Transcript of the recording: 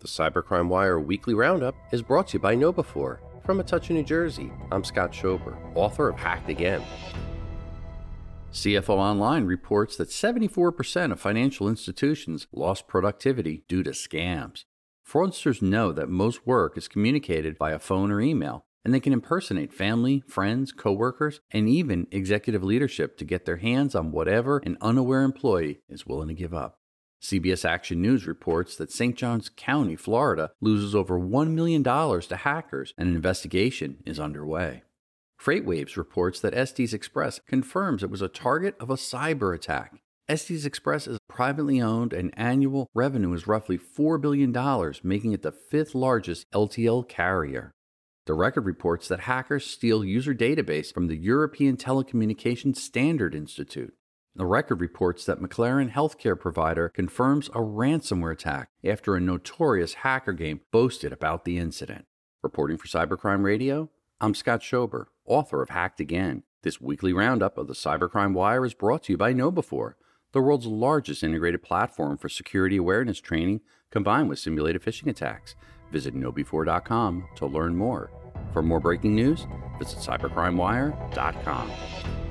The Cybercrime Wire Weekly Roundup is brought to you by KnowBe4. From a touch of New Jersey, I'm Scott Schober, author of Hacked Again. CFO Online reports that 74% of financial institutions lost productivity due to scams. Fraudsters know that most work is communicated via phone or email, and they can impersonate family, friends, coworkers, and even executive leadership to get their hands on whatever an unaware employee is willing to give up. CBS Action News reports that St. Johns County, Florida, loses over $1 million to hackers and an investigation is underway. FreightWaves reports that Estes Express confirms it was a target of a cyber attack. Estes Express is privately owned and annual revenue is roughly $4 billion, making it the fifth largest LTL carrier. The record reports that hackers steal user database from the European Telecommunications Standard Institute. The record reports that McLaren healthcare provider confirms a ransomware attack after a notorious hacker game boasted about the incident. Reporting for Cybercrime Radio, I'm Scott Schober, author of Hacked Again. This weekly roundup of the Cybercrime Wire is brought to you by KnowBe4, the world's largest integrated platform for security awareness training combined with simulated phishing attacks. Visit knowbe4.com to learn more. For more breaking news, visit cybercrimewire.com.